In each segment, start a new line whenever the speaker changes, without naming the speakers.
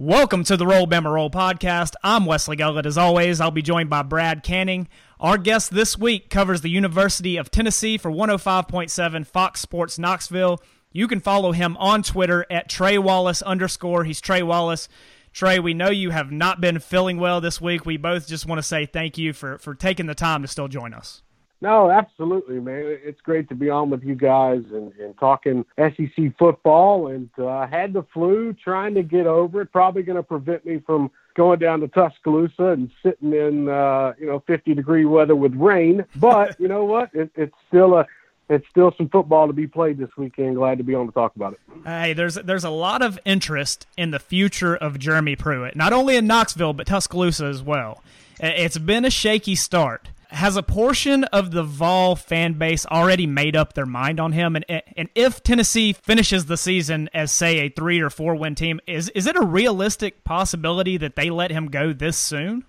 Welcome to the Roll Bama Roll podcast. I'm Wesley Gullett. As always, I'll be joined by Brad Canning. Our guest this week covers the University of Tennessee for 105.7 Fox Sports Knoxville. You can follow him on Twitter at Trey Wallace underscore. He's Trey Wallace. Trey, we know you have not been feeling well this week. We both just want to say thank you for, for taking the time to still join us.
No, absolutely, man. It's great to be on with you guys and, and talking SEC football. And uh, I had the flu, trying to get over it. Probably going to prevent me from going down to Tuscaloosa and sitting in uh, you know 50 degree weather with rain. But you know what? It, it's still a it's still some football to be played this weekend. Glad to be on to talk about it.
Hey, there's there's a lot of interest in the future of Jeremy Pruitt, not only in Knoxville but Tuscaloosa as well. It's been a shaky start has a portion of the Vol fan base already made up their mind on him? And and if Tennessee finishes the season as say a three or four win team, is is it a realistic possibility that they let him go this soon?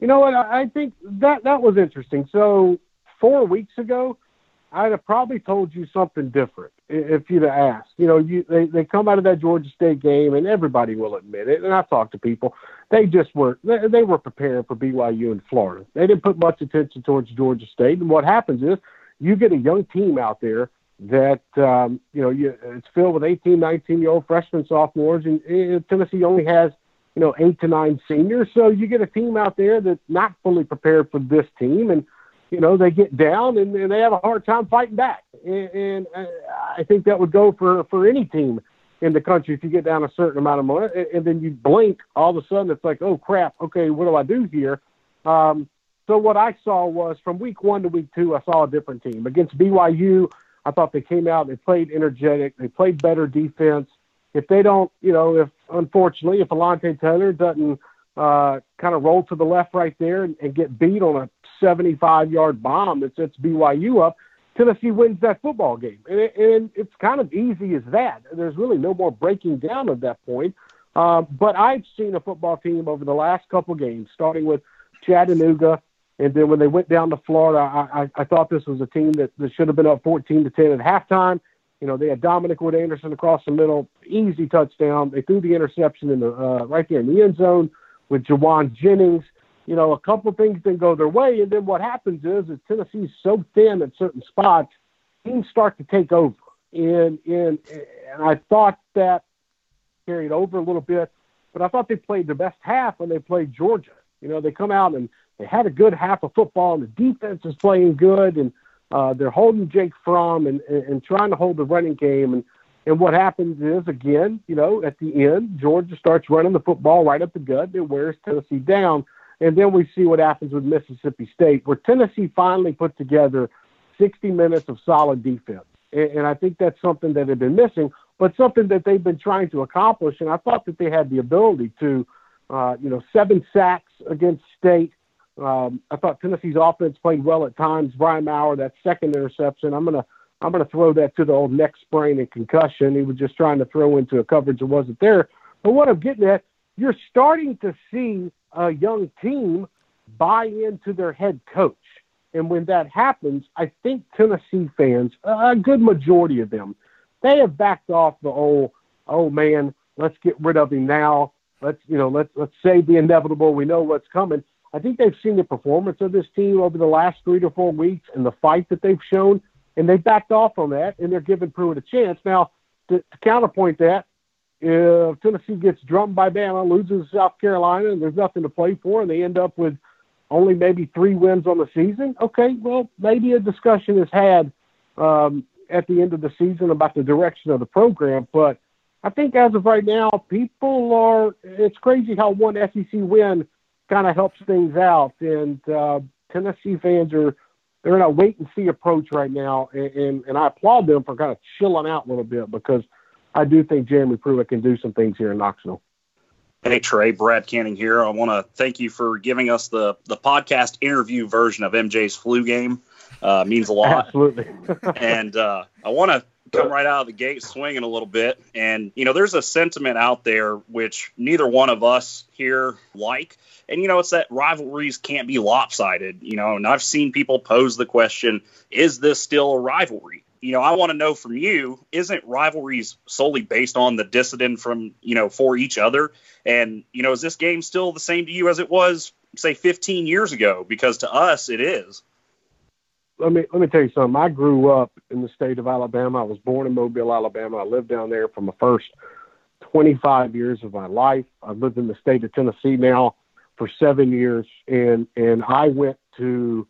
You know what? I think that that was interesting. So four weeks ago, I'd have probably told you something different if you'd have asked. You know, you they, they come out of that Georgia State game, and everybody will admit it. And I've talked to people; they just were they, they were preparing for BYU in Florida. They didn't put much attention towards Georgia State. And what happens is you get a young team out there that um, you know you, it's filled with 18, 19 year old freshmen, sophomores, and, and Tennessee only has you know eight to nine seniors. So you get a team out there that's not fully prepared for this team, and you know, they get down and, and they have a hard time fighting back. And, and uh, I think that would go for, for any team in the country if you get down a certain amount of money and, and then you blink, all of a sudden it's like, oh crap, okay, what do I do here? Um, so what I saw was from week one to week two, I saw a different team against BYU. I thought they came out, they played energetic, they played better defense. If they don't, you know, if unfortunately, if Alontae Taylor doesn't uh, kind of roll to the left right there and, and get beat on a 75 yard bomb that sets BYU up, Tennessee wins that football game. And, it, and it's kind of easy as that. There's really no more breaking down at that point. Uh, but I've seen a football team over the last couple games, starting with Chattanooga, and then when they went down to Florida, I, I, I thought this was a team that, that should have been up 14 to 10 at halftime. You know, they had Dominic Wood Anderson across the middle, easy touchdown. They threw the interception in the uh, right there in the end zone with Jauan Jennings you know, a couple things didn't go their way, and then what happens is, is Tennessee's so thin at certain spots, teams start to take over. And and and I thought that carried over a little bit, but I thought they played their best half when they played Georgia. You know, they come out and they had a good half of football, and the defense is playing good, and uh, they're holding Jake Fromm and, and, and trying to hold the running game. And and what happens is, again, you know, at the end, Georgia starts running the football right up the gut and wears Tennessee down. And then we see what happens with Mississippi State, where Tennessee finally put together 60 minutes of solid defense. And, and I think that's something that had been missing, but something that they've been trying to accomplish. And I thought that they had the ability to, uh, you know, seven sacks against State. Um, I thought Tennessee's offense played well at times. Brian Maurer, that second interception, I'm gonna I'm gonna throw that to the old neck sprain and concussion. He was just trying to throw into a coverage that wasn't there. But what I'm getting at, you're starting to see a young team buy into their head coach. And when that happens, I think Tennessee fans, a good majority of them, they have backed off the old, oh man, let's get rid of him now. Let's, you know, let's let's say the inevitable. We know what's coming. I think they've seen the performance of this team over the last three to four weeks and the fight that they've shown, and they backed off on that, and they're giving Pruitt a chance. Now, to, to counterpoint that, if Tennessee gets drummed by Bama, loses South Carolina, and there's nothing to play for, and they end up with only maybe three wins on the season, okay, well, maybe a discussion is had um, at the end of the season about the direction of the program. But I think as of right now, people are, it's crazy how one SEC win kind of helps things out. And uh, Tennessee fans are, they're in a wait and see approach right now. And, and, and I applaud them for kind of chilling out a little bit because – I do think Jeremy Pruitt can do some things here in Knoxville.
Hey Trey, Brad Canning here. I want to thank you for giving us the the podcast interview version of MJ's flu game. Uh, means a lot.
Absolutely.
and uh, I want to come right out of the gate swinging a little bit. And you know, there's a sentiment out there which neither one of us here like. And you know, it's that rivalries can't be lopsided. You know, and I've seen people pose the question: Is this still a rivalry? You know, I want to know from you, isn't rivalries solely based on the dissident from, you know, for each other? And, you know, is this game still the same to you as it was, say, 15 years ago? Because to us, it is.
Let me let me tell you something. I grew up in the state of Alabama. I was born in Mobile, Alabama. I lived down there for my first 25 years of my life. I've lived in the state of Tennessee now for seven years, and and I went to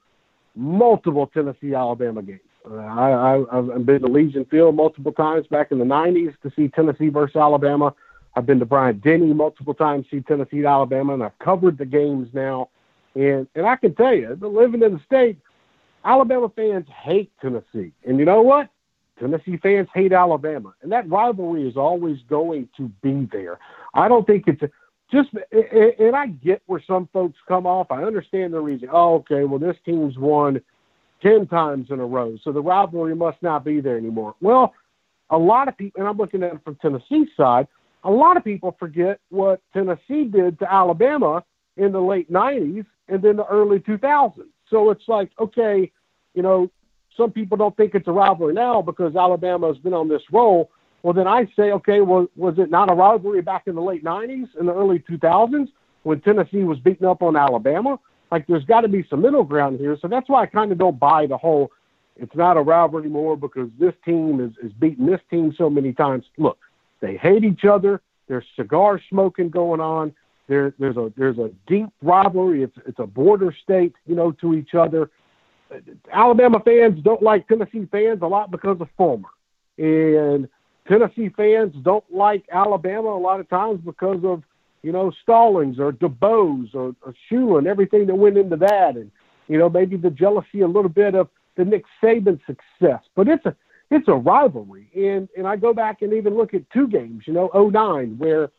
multiple Tennessee Alabama games. I, I've been to Legion Field multiple times back in the 90s to see Tennessee versus Alabama. I've been to Bryant Denny multiple times to see Tennessee Alabama, and I've covered the games now. And and I can tell you, living in the state, Alabama fans hate Tennessee, and you know what? Tennessee fans hate Alabama, and that rivalry is always going to be there. I don't think it's just, and I get where some folks come off. I understand the reason. Oh, okay, well, this team's won 10 times in a row, so the rivalry must not be there anymore. Well, a lot of people, and I'm looking at it from Tennessee's side, a lot of people forget what Tennessee did to Alabama in the late 90s and then the early 2000s. So it's like, okay, you know, some people don't think it's a rivalry now because Alabama has been on this roll. Well, then I say, okay, well, was it not a rivalry back in the late 90s and the early 2000s when Tennessee was beating up on Alabama? Like, there's got to be some middle ground here. So that's why I kind of don't buy the whole it's not a rivalry anymore because this team is, is beating this team so many times. Look, they hate each other. There's cigar smoking going on. There, there's a there's a deep rivalry. It's it's a border state, you know, to each other. Alabama fans don't like Tennessee fans a lot because of Fulmer, and Tennessee fans don't like Alabama a lot of times because of you know Stallings or DuBose or, or everything that went into that, and you know maybe the jealousy a little bit of the Nick Saban success. But it's a it's a rivalry, and and I go back and even look at two games, you know, 09, where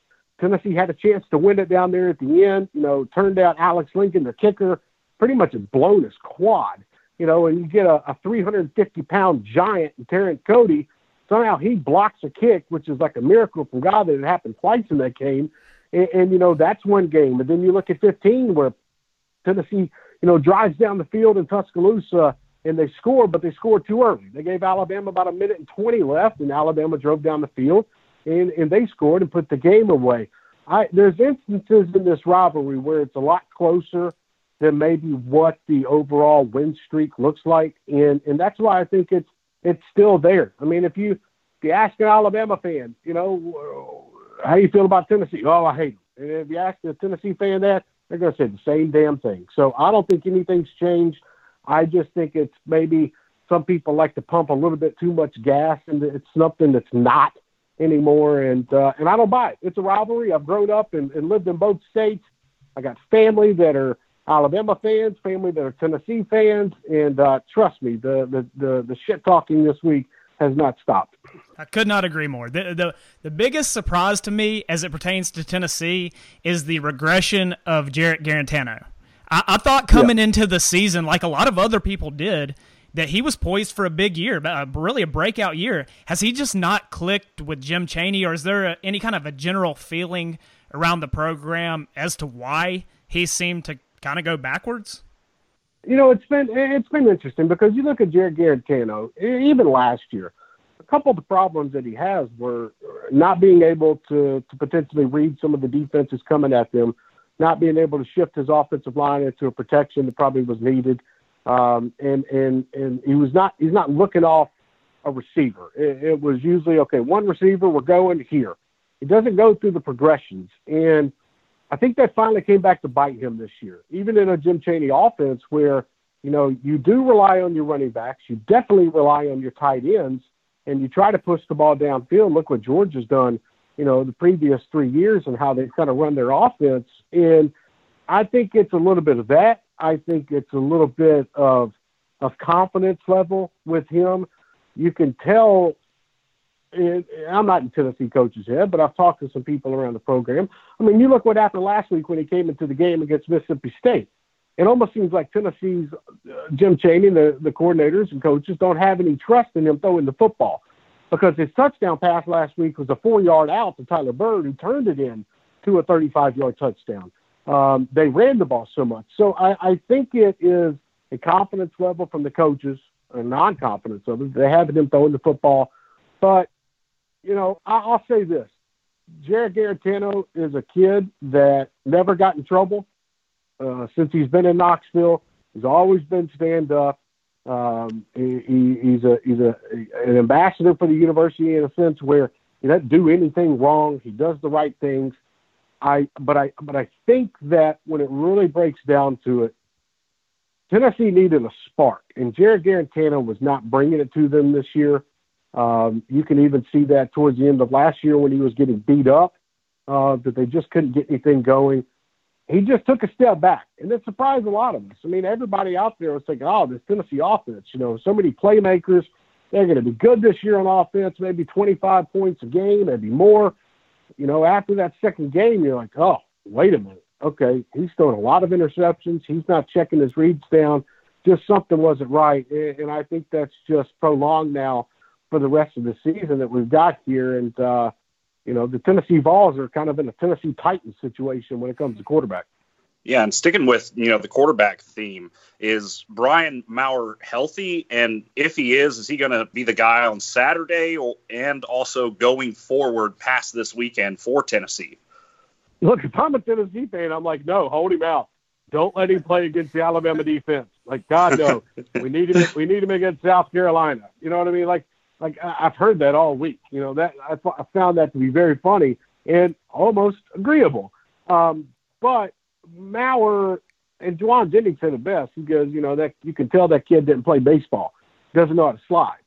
Tennessee had a chance to win it down there at the end. You know, turned out Alex Lincoln, the kicker, pretty much had blown his quad you know, and you get a, a 350 pound giant in Terrence Cody. Somehow he blocks a kick, which is like a miracle from God that it happened twice in that game. And, and you know, that's one game. And then you look at 15 where Tennessee, you know, drives down the field in Tuscaloosa and they score, but they scored too early. They gave Alabama about a minute and 20 left, and Alabama drove down the field and, and they scored and put the game away. I, there's instances in this rivalry where it's a lot closer than maybe what the overall win streak looks like, and and that's why I think it's it's still there. I mean, if you if you ask an Alabama fan, you know, how you feel about Tennessee? Oh, I hate them. And if you ask a Tennessee fan that, they're going to say the same damn thing. So I don't think anything's changed. I just think it's maybe some people like to pump a little bit too much gas into it's something that's not anymore. And uh, and I don't buy it. It's a rivalry. I've grown up and, and lived in both states. I got family that are Alabama fans, family that are Tennessee fans, and uh, trust me, the, the the the shit talking this week has not stopped.
I could not agree more. The, the the biggest surprise to me as it pertains to Tennessee is the regression of Jarrett Guarantano. I, I thought coming yeah. into the season, like a lot of other people did, that he was poised for a big year, uh, really a breakout year. Has he just not clicked with Jim Chaney, or is there a, any kind of a general feeling around the program as to why he seemed to kind of go backwards?
You know, it's been it's been interesting because you look at Jarrett Guarantano, even last year, a couple of the problems that he has were not being able to to potentially read some of the defenses coming at them, not being able to shift his offensive line into a protection that probably was needed, um, and and and he was not he's not looking off a receiver. It, it was usually okay, one receiver, we're going here. It doesn't go through the progressions and I think that finally came back to bite him this year, even in a Jim Chaney offense where, you know, you do rely on your running backs, you definitely rely on your tight ends, and you try to push the ball downfield. Look what George has done, you know, the previous three years and how they've kind of run their offense. And I think it's a little bit of that. I think it's a little bit of of confidence level with him. You can tell and I'm not in Tennessee coach's head, but I've talked to some people around the program. I mean, you look what happened last week when he came into the game against Mississippi State. It almost seems like Tennessee's uh, Jim Chaney, the, the coordinators and coaches, don't have any trust in him throwing the football because his touchdown pass last week was a four yard out to Tyler Byrd, who turned it in to a 35 yard touchdown. Um, they ran the ball so much. So I, I think it is a confidence level from the coaches a non-confidence of it. They have him throwing the football, but you know, I, I'll say this: Jarrett Guarantano is a kid that never got in trouble uh, since he's been in Knoxville. He's always been stand up. Um, he, he, he's a he's a an ambassador for the university in a sense where he doesn't do anything wrong. He does the right things. I but I but I think that when it really breaks down to it, Tennessee needed a spark, and Jarrett Guarantano was not bringing it to them this year. Um, you can even see that towards the end of last year when he was getting beat up, uh, that they just couldn't get anything going. He just took a step back, and it surprised a lot of us. I mean, everybody out there was thinking, "Oh, this Tennessee offense, you know, so many playmakers, they're going to be good this year on offense, maybe 25 points a game, maybe more." You know, after that second game, you're like, "Oh, wait a minute, okay, he's throwing a lot of interceptions. He's not checking his reads down. Just something wasn't right, and I think that's just prolonged now for the rest of the season that we've got here. And uh, you know, the Tennessee Vols are kind of in a Tennessee Titans situation when it comes to quarterback.
Yeah, and sticking with you know the quarterback theme, is Brian Maurer healthy? And if he is, is he going to be the guy on Saturday, or, and also going forward past this weekend for Tennessee?
look, if I'm a Tennessee fan, I'm like, no, hold him out. Don't let him play against the Alabama defense. Like, God, no. we need him. We need him against South Carolina. You know what I mean? Like, like I've heard that all week. You know that I, I found that to be very funny and almost agreeable. Um, but Maurer and Jauan Jennings said the best. He goes, you know, that you can tell that kid didn't play baseball, doesn't know how to slide.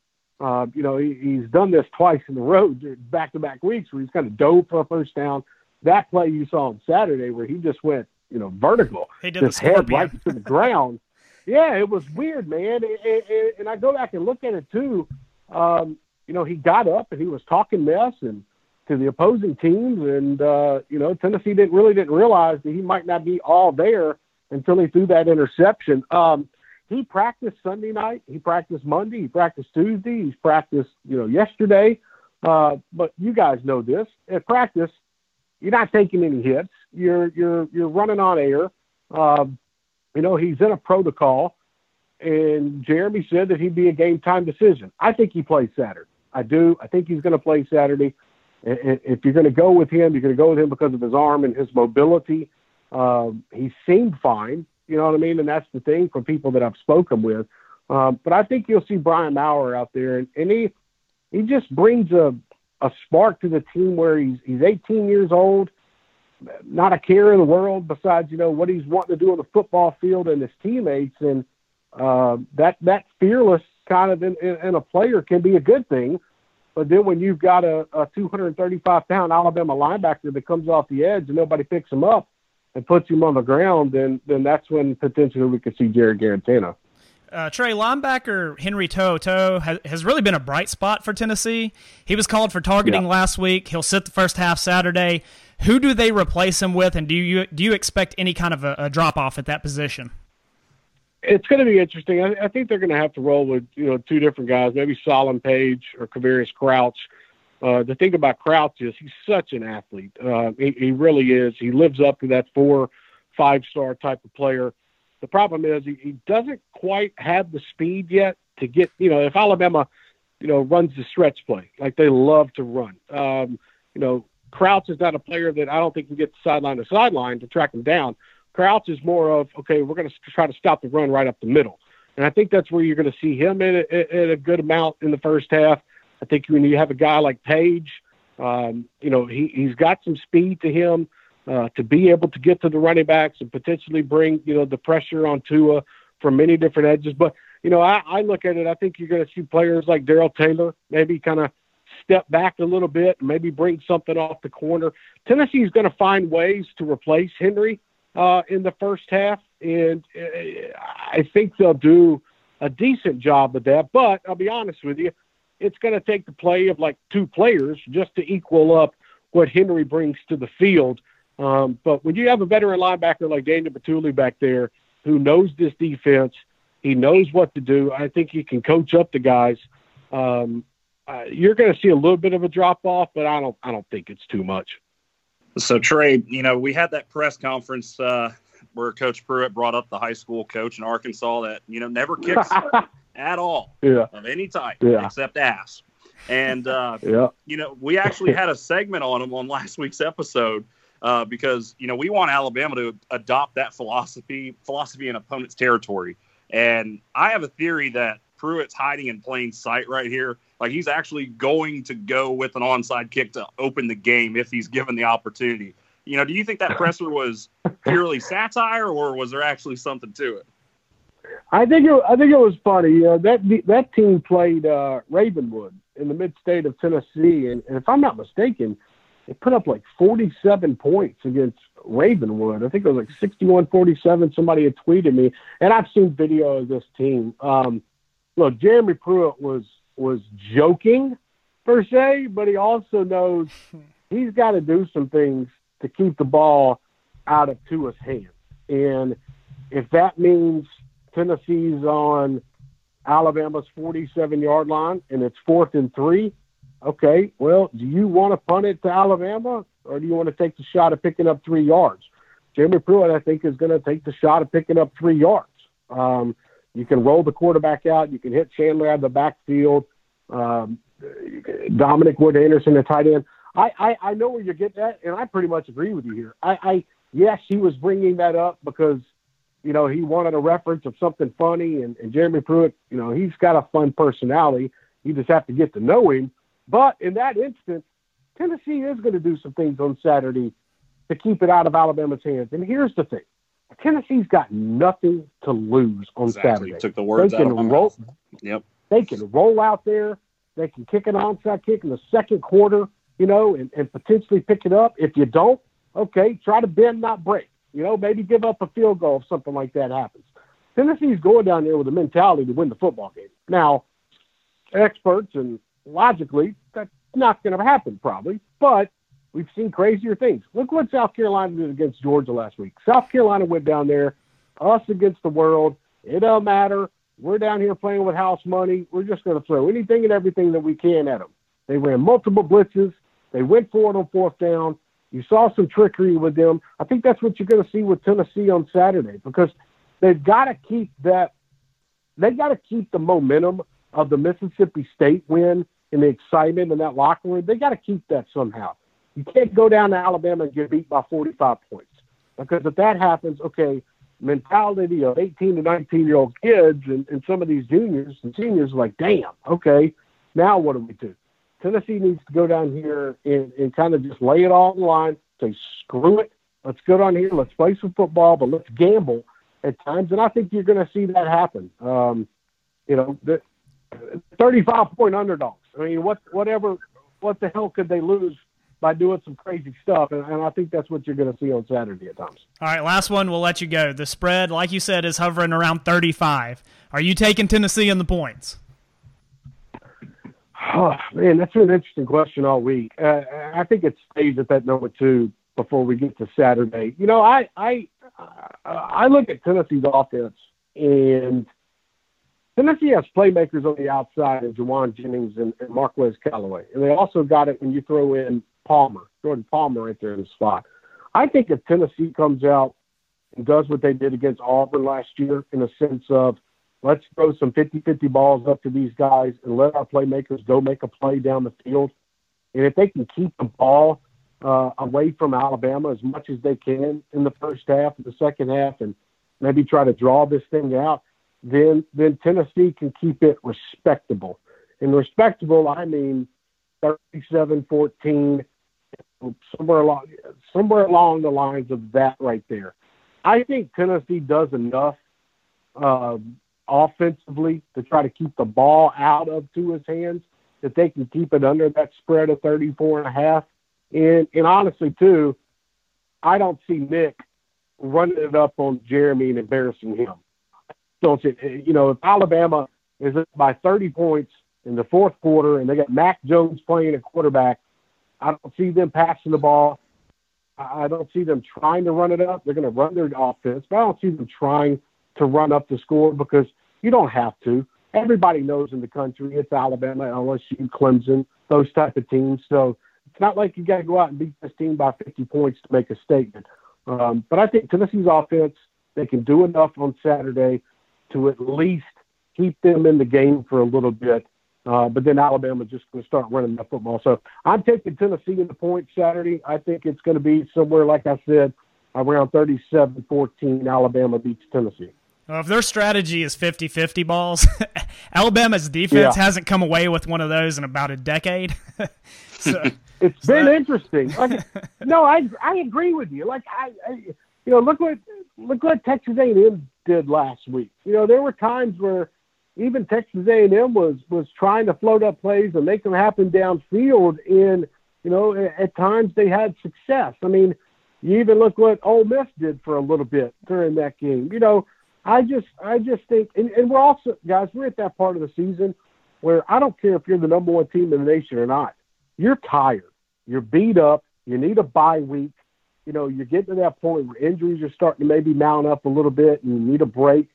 Uh, you know, he, he's done this twice in a row, back to back weeks, where he's kind of dove for a first down, that play you saw on Saturday where he just went, you know, vertical,
he did
just head right to the ground. Yeah, it was weird, man. and and I go back and look at it too. Um, you know, he got up and he was talking mess and to the opposing teams, and uh, you know, Tennessee didn't really didn't realize that he might not be all there until he threw that interception. Um, he practiced Sunday night. He practiced Monday. He practiced Tuesday. He's practiced, you know, yesterday. Uh, but you guys know this. At practice, you're not taking any hits. You're you're you're running on air. Um, you know he's in a protocol, and Jeremy said that he'd be a game time decision. I think he plays Saturday. I do. I think he's going to play Saturday. If you're going to go with him, you're going to go with him because of his arm and his mobility. Um, he seemed fine. You know what I mean? And that's the thing from people that I've spoken with. Um, but I think you'll see Brian Maurer out there, and, and he he just brings a a spark to the team where he's he's 18 years old, not a care in the world besides you know what he's wanting to do on the football field and his teammates, and uh, that that fearless kind of in, in, in a player can be a good thing. But then when you've got a, a 235 pound Alabama linebacker that comes off the edge and nobody picks him up and puts him on the ground, then then that's when potentially we could see Jarrett Guarantano.
Uh, Trey, linebacker Henry To'oTo'o has, has really been a bright spot for Tennessee. He was called for targeting yeah. last week. He'll sit the first half Saturday. Who do they replace him with, and do you do you expect any kind of a, a drop off at that position?
It's going to be interesting. I, I think they're going to have to roll with you know two different guys, maybe Solomon Page or Quavaris Crouch. Uh, the thing about Crouch is he's such an athlete. Uh, he, he really is. He lives up to that four, five star type of player. The problem is he, he doesn't quite have the speed yet to get, you know, if Alabama, you know, runs the stretch play, like they love to run. Um, you know, Crouch is not a player that I don't think can get sideline to sideline to track him down. Crouch is more of, okay, we're going to try to stop the run right up the middle. And I think that's where you're going to see him in a, in a good amount in the first half. I think when you have a guy like Page, um, you know, he, he's got some speed to him uh, to be able to get to the running backs and potentially bring you know the pressure on Tua from many different edges. But you know, I, I look at it. I think you're going to see players like Darrell Taylor maybe kind of step back a little bit, maybe bring something off the corner. Tennessee is going to find ways to replace Henry uh, in the first half, and uh, I think they'll do a decent job of that. But I'll be honest with you, it's going to take the play of like two players just to equal up what Henry brings to the field. Um, but when you have a veteran linebacker like Daniel Bituli back there who knows this defense, he knows what to do. I think he can coach up the guys. Um, uh, you're going to see a little bit of a drop off, but I don't. I don't think it's too much.
So Trey, you know, we had that press conference uh, where Coach Pruitt brought up the high school coach in Arkansas that you know never kicks at all
Yeah.
of any type
Yeah.
except ass. And uh,
Yeah.
you know, we actually had a segment on him on last week's episode uh, because you know we want Alabama to adopt that philosophy philosophy in opponent's territory. And I have a theory that Pruitt's hiding in plain sight right here. Like he's actually going to go with an onside kick to open the game if he's given the opportunity. You know, do you think that presser was purely satire, or was there actually something to it?
I think it, I think it was funny. Uh, that that team played uh, Ravenwood in the mid state of Tennessee, and, and if I'm not mistaken, they put up like 47 points against Ravenwood. I think it was like 61-47. Somebody had tweeted me, and I've seen video of this team. Um, look, Jeremy Pruitt was was joking per se, but he also knows he's got to do some things to keep the ball out of Tua's hands, and if that means Tennessee's on Alabama's 47 yard line and it's fourth and three. Okay, well, do you want to punt it to Alabama or do you want to take the shot of picking up three yards? Jeremy Pruitt, I think, is going to take the shot of picking up three yards. Um, you can roll the quarterback out. You can hit Chandler out of the backfield. Um, Dominic Wood Anderson, the tight end. I, I, I know where you're getting at, and I pretty much agree with you here. I, I yes, he was bringing that up because you know, he wanted a reference of something funny. And, and Jeremy Pruitt, you know, he's got a fun personality. You just have to get to know him. But in that instance, Tennessee is going to do some things on Saturday to keep it out of Alabama's hands. And here's the thing Tennessee's got nothing to lose on
Exactly.
Saturday.
Took the words
they
out
can
of my
roll.
Yep.
they can roll out there. They can kick an onside kick in the second quarter, you know, and, and potentially pick it up. If you don't, okay, try to bend, not break. You know, maybe give up a field goal if something like that happens. Tennessee's going down there with a mentality to win the football game. Now, experts and logically, that's not going to happen probably, but we've seen crazier things. Look what South Carolina did against Georgia last week. South Carolina went down there, us against the world. It don't matter. We're down here playing with house money. We're just going to throw anything and everything that we can at them. They ran multiple blitzes. They went for it on fourth down. You saw some trickery with them. I think that's what you're going to see with Tennessee on Saturday because they've got to keep that. They got to keep the momentum of the Mississippi State win and the excitement in that locker room. They got to keep that somehow. You can't go down to Alabama and get beat by 45 points because if that happens, okay, mentality of 18 to 19 year old kids and, and some of these juniors and seniors like, damn, okay, now what do we do? Tennessee needs to go down here and, and kind of just lay it all on the line, say, screw it. Let's go down here. Let's play some football, but let's gamble at times. And I think you're going to see that happen. Um, you know, the 35 point underdogs. I mean, what, whatever, what the hell could they lose by doing some crazy stuff? And, and I think that's what you're going to see on Saturday at times.
All right, last one. We'll let you go. The spread, like you said, is hovering around 35. Are you taking Tennessee in the points?
Oh, man, that's an interesting question all week. Uh, I think it stays at that number two before we get to Saturday. You know, I I I look at Tennessee's offense, and Tennessee has playmakers on the outside in Jauan Jennings and, and Marquez Callaway, and they also got it when you throw in Palmer, Jordan Palmer, right there in the spot. I think if Tennessee comes out and does what they did against Auburn last year, in a sense of let's throw some 50-50 balls up to these guys and let our playmakers go make a play down the field. And if they can keep the ball uh, away from Alabama as much as they can in the first half and the second half and maybe try to draw this thing out, then then Tennessee can keep it respectable. And respectable, I mean 37-14, somewhere along somewhere along the lines of that right there. I think Tennessee does enough um, offensively to try to keep the ball out of Tua's hands that they can keep it under that spread of 34 and a half. And, and honestly, too, I don't see Nick running it up on Jeremy and embarrassing him. Don't see, you know, if Alabama is by 30 points in the fourth quarter and they got Mac Jones playing at quarterback, I don't see them passing the ball. I don't see them trying to run it up. They're going to run their offense, but I don't see them trying to run up the score because you don't have to. Everybody knows in the country it's Alabama, LSU, Clemson, those type of teams. So it's not like you got to go out and beat this team by 50 points to make a statement. Um, but I think Tennessee's offense, they can do enough on Saturday to at least keep them in the game for a little bit. Uh, but then Alabama's just going to start running that football. So I'm taking Tennessee in the point Saturday. I think it's going to be somewhere, like I said, around 37 14. Alabama beats Tennessee.
Well, if their strategy is 50 50 balls, Alabama's defense yeah. hasn't come away with one of those in about a decade.
so, it's so been interesting. Like, no, I I agree with you. Like I, I, you know, look what look what Texas A&M did last week. You know, there were times where even Texas A&M was was trying to float up plays and make them happen downfield. And you know, at, times they had success. I mean, you even look what Ole Miss did for a little bit during that game. You know, I just I just think, and, and we're also guys, we're at that part of the season where I don't care if you're the number one team in the nation or not. You're tired. You're beat up. You need a bye week. You know, you're getting to that point where injuries are starting to maybe mount up a little bit and you need a break.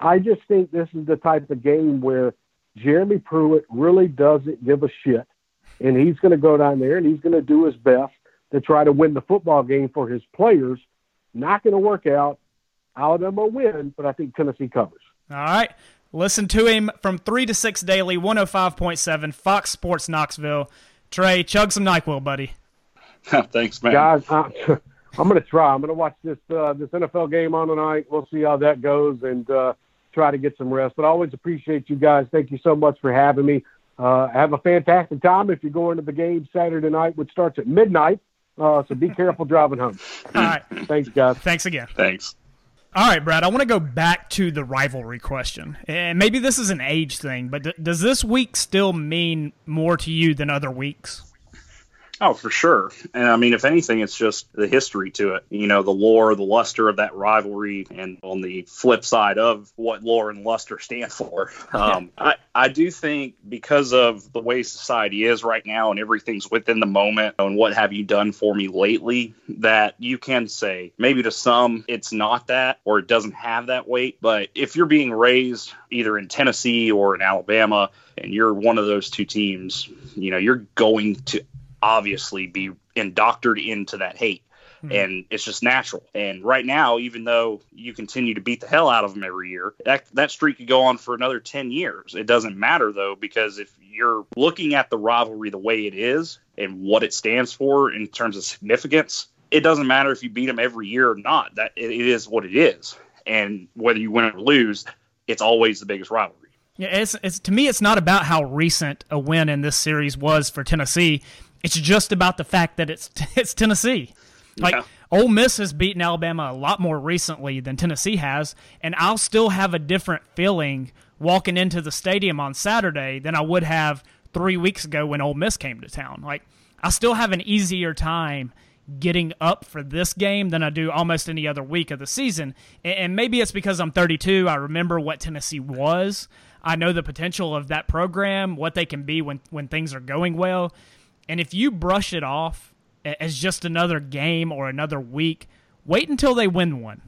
I just think this is the type of game where Jeremy Pruitt really doesn't give a shit. And he's going to go down there and he's going to do his best to try to win the football game for his players. Not going to work out. Alabama will win, but I think Tennessee covers.
All right. Listen to him from 3 to 6 daily, 105.7, Fox Sports Knoxville. Trey, chug some NyQuil, buddy.
Thanks, man.
Guys, I'm, I'm going to try. I'm going to watch this uh, this NFL game on tonight. We'll see how that goes and uh, try to get some rest. But I always appreciate you guys. Thank you so much for having me. Uh, have a fantastic time if you're going to the game Saturday night, which starts at midnight. Uh, so be careful driving home.
All right.
Thanks, guys.
Thanks again.
Thanks.
All right, Brad, I want to go back to the rivalry question. And maybe this is an age thing, but d- does this week still mean more to you than other weeks?
Oh, for sure. And I mean, if anything, it's just the history to it. You know, the lore, the luster of that rivalry, and on the flip side of what lore and luster stand for. Um, I, I do think because of the way society is right now and everything's within the moment and what have you done for me lately, that you can say maybe to some it's not that or it doesn't have that weight. But if you're being raised either in Tennessee or in Alabama, and you're one of those two teams, you know, you're going to obviously be indoctored into that hate. Mm-hmm. And it's just natural. And right now, even though you continue to beat the hell out of them every year, that that streak could go on for another ten years. It doesn't matter though, because if you're looking at the rivalry the way it is and what it stands for in terms of significance, it doesn't matter if you beat them every year or not. That it, it is what it is. And whether you win or lose, it's always the biggest rivalry.
Yeah, it's, it's to me, it's not about how recent a win in this series was for Tennessee. It's just about the fact that it's it's Tennessee. Like yeah. Ole Miss has beaten Alabama a lot more recently than Tennessee has, and I'll still have a different feeling walking into the stadium on Saturday than I would have three weeks ago when Ole Miss came to town. Like I still have an easier time getting up for this game than I do almost any other week of the season. And maybe it's because I'm 32. I remember what Tennessee was. I know the potential of that program, what they can be when when things are going well. And if you brush it off as just another game or another week, wait until they win one.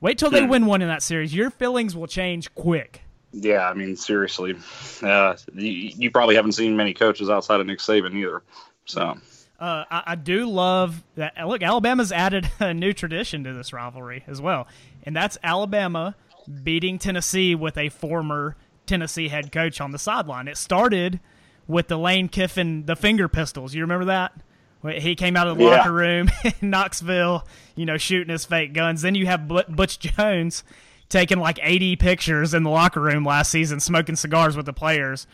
Wait till they hmm. win one in that series. Your feelings will change quick.
Yeah, I mean, seriously, uh, you, you, probably haven't seen many coaches outside of Nick Saban either. So,
uh, I, I, do love that. Look, Alabama's added a new tradition to this rivalry as well, and that's Alabama beating Tennessee with a former Tennessee head coach on the sideline. It started with the Lane Kiffin, the finger pistols. You remember that? He came out of the yeah. locker room in Knoxville, you know, shooting his fake guns. Then you have Butch Jones taking like 80 pictures in the locker room last season, smoking cigars with the players.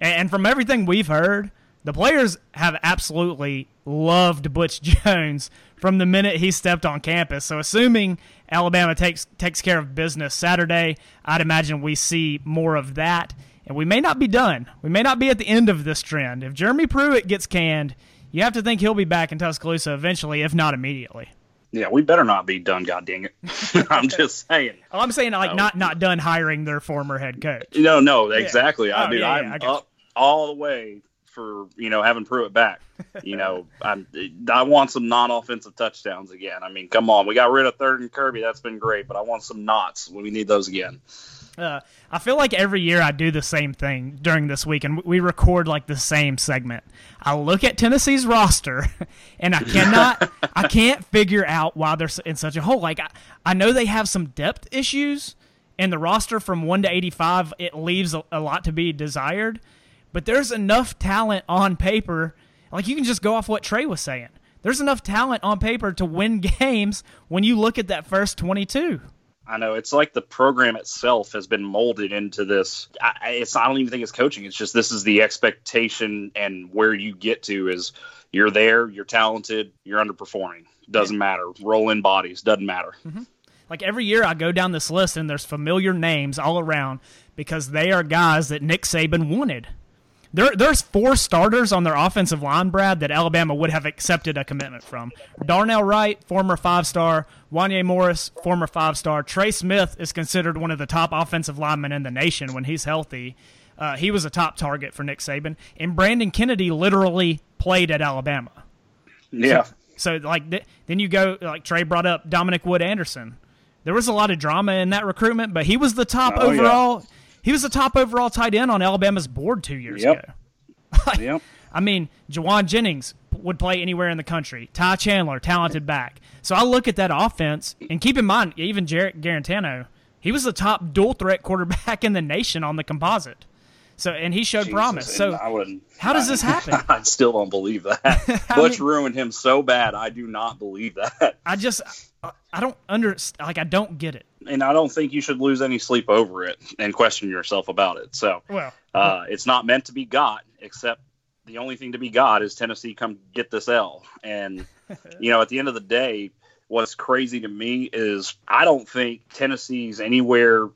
And from everything we've heard, the players have absolutely loved Butch Jones from the minute he stepped on campus. So, assuming Alabama takes takes care of business Saturday, I'd imagine we see more of that. And we may not be done. We may not be at the end of this trend. If Jeremy Pruitt gets canned, you have to think he'll be back in Tuscaloosa eventually, if not immediately.
Yeah, we better not be done. God dang it! I'm just saying.
Oh, I'm saying like not not done hiring their former head coach.
No, no, exactly. Yeah. I oh, mean, yeah, I'm I up all the way for you know having Pruitt back. You know, I'm I want some non-offensive touchdowns again. I mean, come on, we got rid of third and Kirby. That's been great, but I want some knots. When we need those again.
Uh, I feel like every year I do the same thing during this week, and we record like the same segment. I look at Tennessee's roster, and I cannot, I can't figure out why they're in such a hole. Like I, I know they have some depth issues, and the roster from 1 to 85 it leaves a, a lot to be desired but there's enough talent on paper like you can just go off what trey was saying there's enough talent on paper to win games when you look at that first 22
I know it's like the program itself has been molded into this. I, it's I don't even think it's coaching. It's just this is the expectation, and where you get to is you're there, you're talented, you're underperforming. Doesn't matter. Roll in bodies. Doesn't matter.
Mm-hmm. Like every year, I go down this list, and there's familiar names all around because they are guys that Nick Saban wanted. There, there's four starters on their offensive line, Brad, that Alabama would have accepted a commitment from. Darnell Wright, former five star. Wanya Morris, former five star. Trey Smith is considered one of the top offensive linemen in the nation when he's healthy. Uh, he was a top target for Nick Saban. And Brandon Kennedy literally played at Alabama.
Yeah.
So, so like, th- then you go, like Trey brought up Dominic Wood Anderson. There was a lot of drama in that recruitment, but he was the top oh, overall. Yeah he was the top overall tight end on Alabama's board two years
yep.
ago. like,
yep.
I mean, Jauan Jennings would play anywhere in the country. Ty Chandler, talented back. So I look at that offense, and keep in mind, even Jarrett Guarantano, he was the top dual threat quarterback in the nation on the composite. So and he showed
Jesus,
promise. So how does this happen?
I still don't believe that. Butch mean, ruined him so bad. I do not believe that.
I just I don't under like I don't get it.
And I don't think you should lose any sleep over it and question yourself about it. So
well,
uh, it's not meant to be got. Except the only thing to be got is Tennessee come get this L. And you know, at the end of the day, what's crazy to me is I don't think Tennessee's anywhere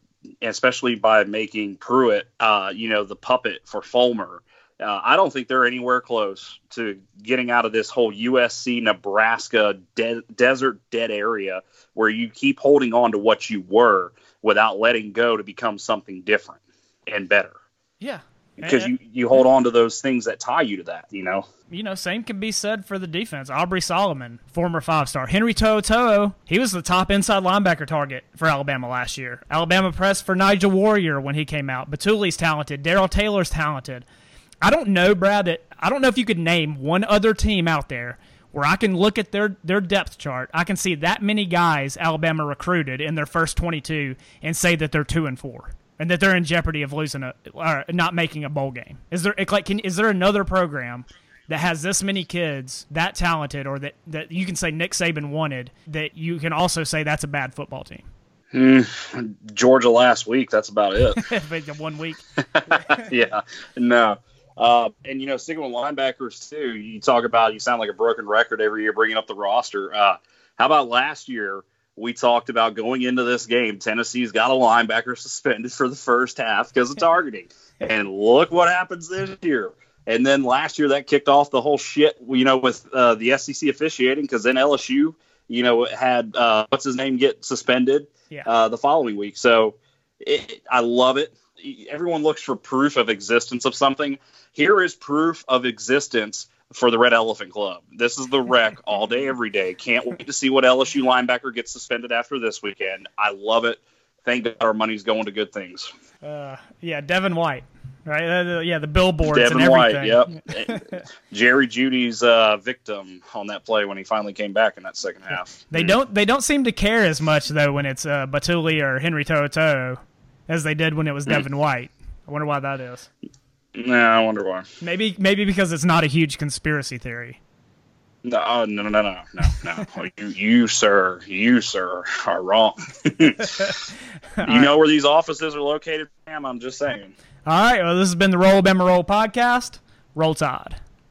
especially by making Pruitt, uh, you know, the puppet for Fulmer. Uh, I don't think they're anywhere close to getting out of this whole USC Nebraska de- desert dead area where you keep holding on to what you were without letting go to become something different and better.
Yeah,
because you, you hold on to those things that tie you to that, you know.
You know, same can be said for the defense. Aubrey Solomon, former five star. Henry To'oTo'o, he was the top inside linebacker target for Alabama last year. Alabama pressed for Nigel Warrior when he came out. Bituli's talented. Darrell Taylor's talented. I don't know, Brad, that I don't know if you could name one other team out there where I can look at their, their depth chart. I can see that many guys Alabama recruited in their first 22 and say that they're 2 and 4 and that they're in jeopardy of losing a or not making a bowl game. Is there like can, is there another program that has this many kids that talented, or that that you can say Nick Saban wanted that you can also say that's a bad football team?
Mm, Georgia last week. That's about it.
one week.
yeah. No. Uh, and you know, sticking with linebackers too. You talk about you sound like a broken record every year bringing up the roster. Uh, how about last year? we talked about going into this game. Tennessee's got a linebacker suspended for the first half because of targeting. and look what happens this year. And then last year that kicked off the whole shit, you know, with uh, the SEC officiating because then LSU, you know, had uh, what's his name get suspended
yeah.
uh, the following week. So it, I love it. Everyone looks for proof of existence of something. Here is proof of existence for the Red Elephant Club. This is the wreck all day, every day. Can't wait to see what LSU linebacker gets suspended after this weekend. I love it. Thank God our money's going to good things.
Uh, yeah, Devin White, right? Uh, yeah, the billboards
Devin
and
everything. White, yep. Jerry Jeudy's uh, victim on that play when he finally came back in that second half.
They mm. don't. They don't seem to care as much though when it's uh, Bituli or Henry To'oTo'o as they did when it was. Devin White. I wonder why that is.
Nah, I wonder why.
Maybe maybe because it's not a huge conspiracy theory.
No, uh, no, no, no, no, no. you, you, sir, you, sir, are wrong. you right. know where these offices are located, ma'am? I'm just saying.
All right. Well, this has been the Roll Bama Roll podcast. Roll Tide.